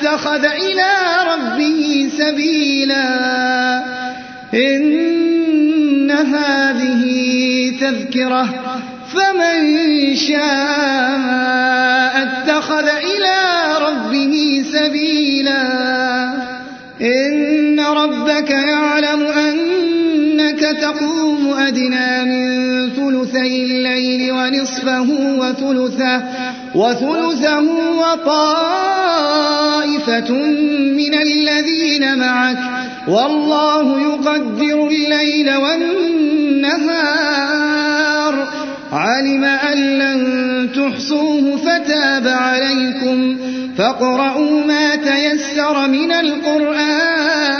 اتخذ إلى ربه سبيلا. إن هذه تذكرة. فمن شاء اتخذ إلى ربه سبيلا. إن ربك يعلم أنك تقوم أدنى من ثلثي الليل ونصفه وثلثه. وثلثه وطائفة من الذين معك والله يقدر الليل والنهار. علم أن لن تحصوه فتاب عليكم. فاقرؤوا ما تيسر من القرآن.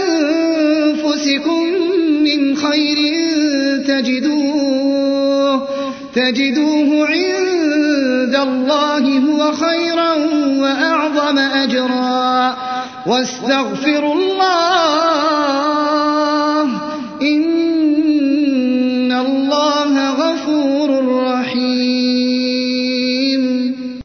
من خير تجدوه تجدوه عند الله وخيرا وأعظم أجرا. واستغفروا الله